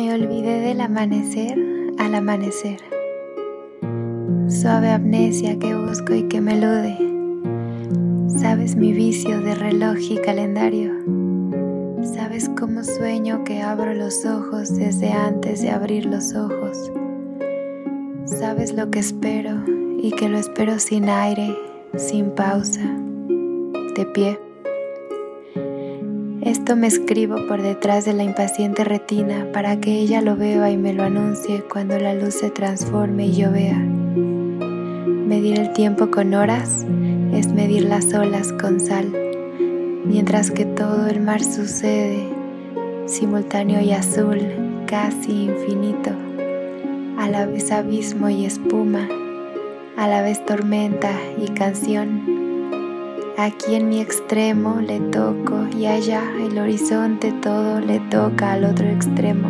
Me olvidé del amanecer al amanecer. Suave amnesia que busco y que me elude. Sabes mi vicio de reloj y calendario. Sabes cómo sueño que abro los ojos desde antes de abrir los ojos. Sabes lo que espero y que lo espero sin aire, sin pausa, de pie. Esto me escribo por detrás de la impaciente retina para que ella lo vea y me lo anuncie cuando la luz se transforme y yo vea. Medir el tiempo con horas es medir las olas con sal, mientras que todo el mar sucede, simultáneo y azul, casi infinito, a la vez abismo y espuma, a la vez tormenta y canción Aquí en mi extremo le toco y allá el horizonte todo le toca al otro extremo.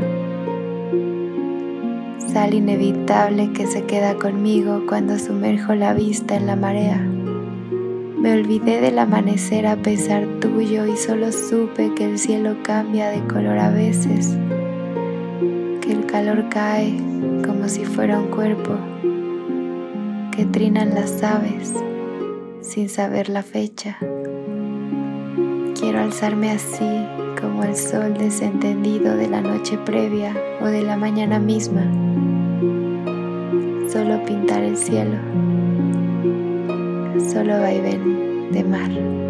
Sal inevitable que se queda conmigo cuando sumerjo la vista en la marea. Me olvidé del amanecer a pesar tuyo y solo supe que el cielo cambia de color a veces, que el calor cae como si fuera un cuerpo, que trinan las aves sin saber la fecha. Quiero alzarme así como el sol desentendido de la noche previa o de la mañana misma. Solo pintar el cielo. Solo vaivén de mar.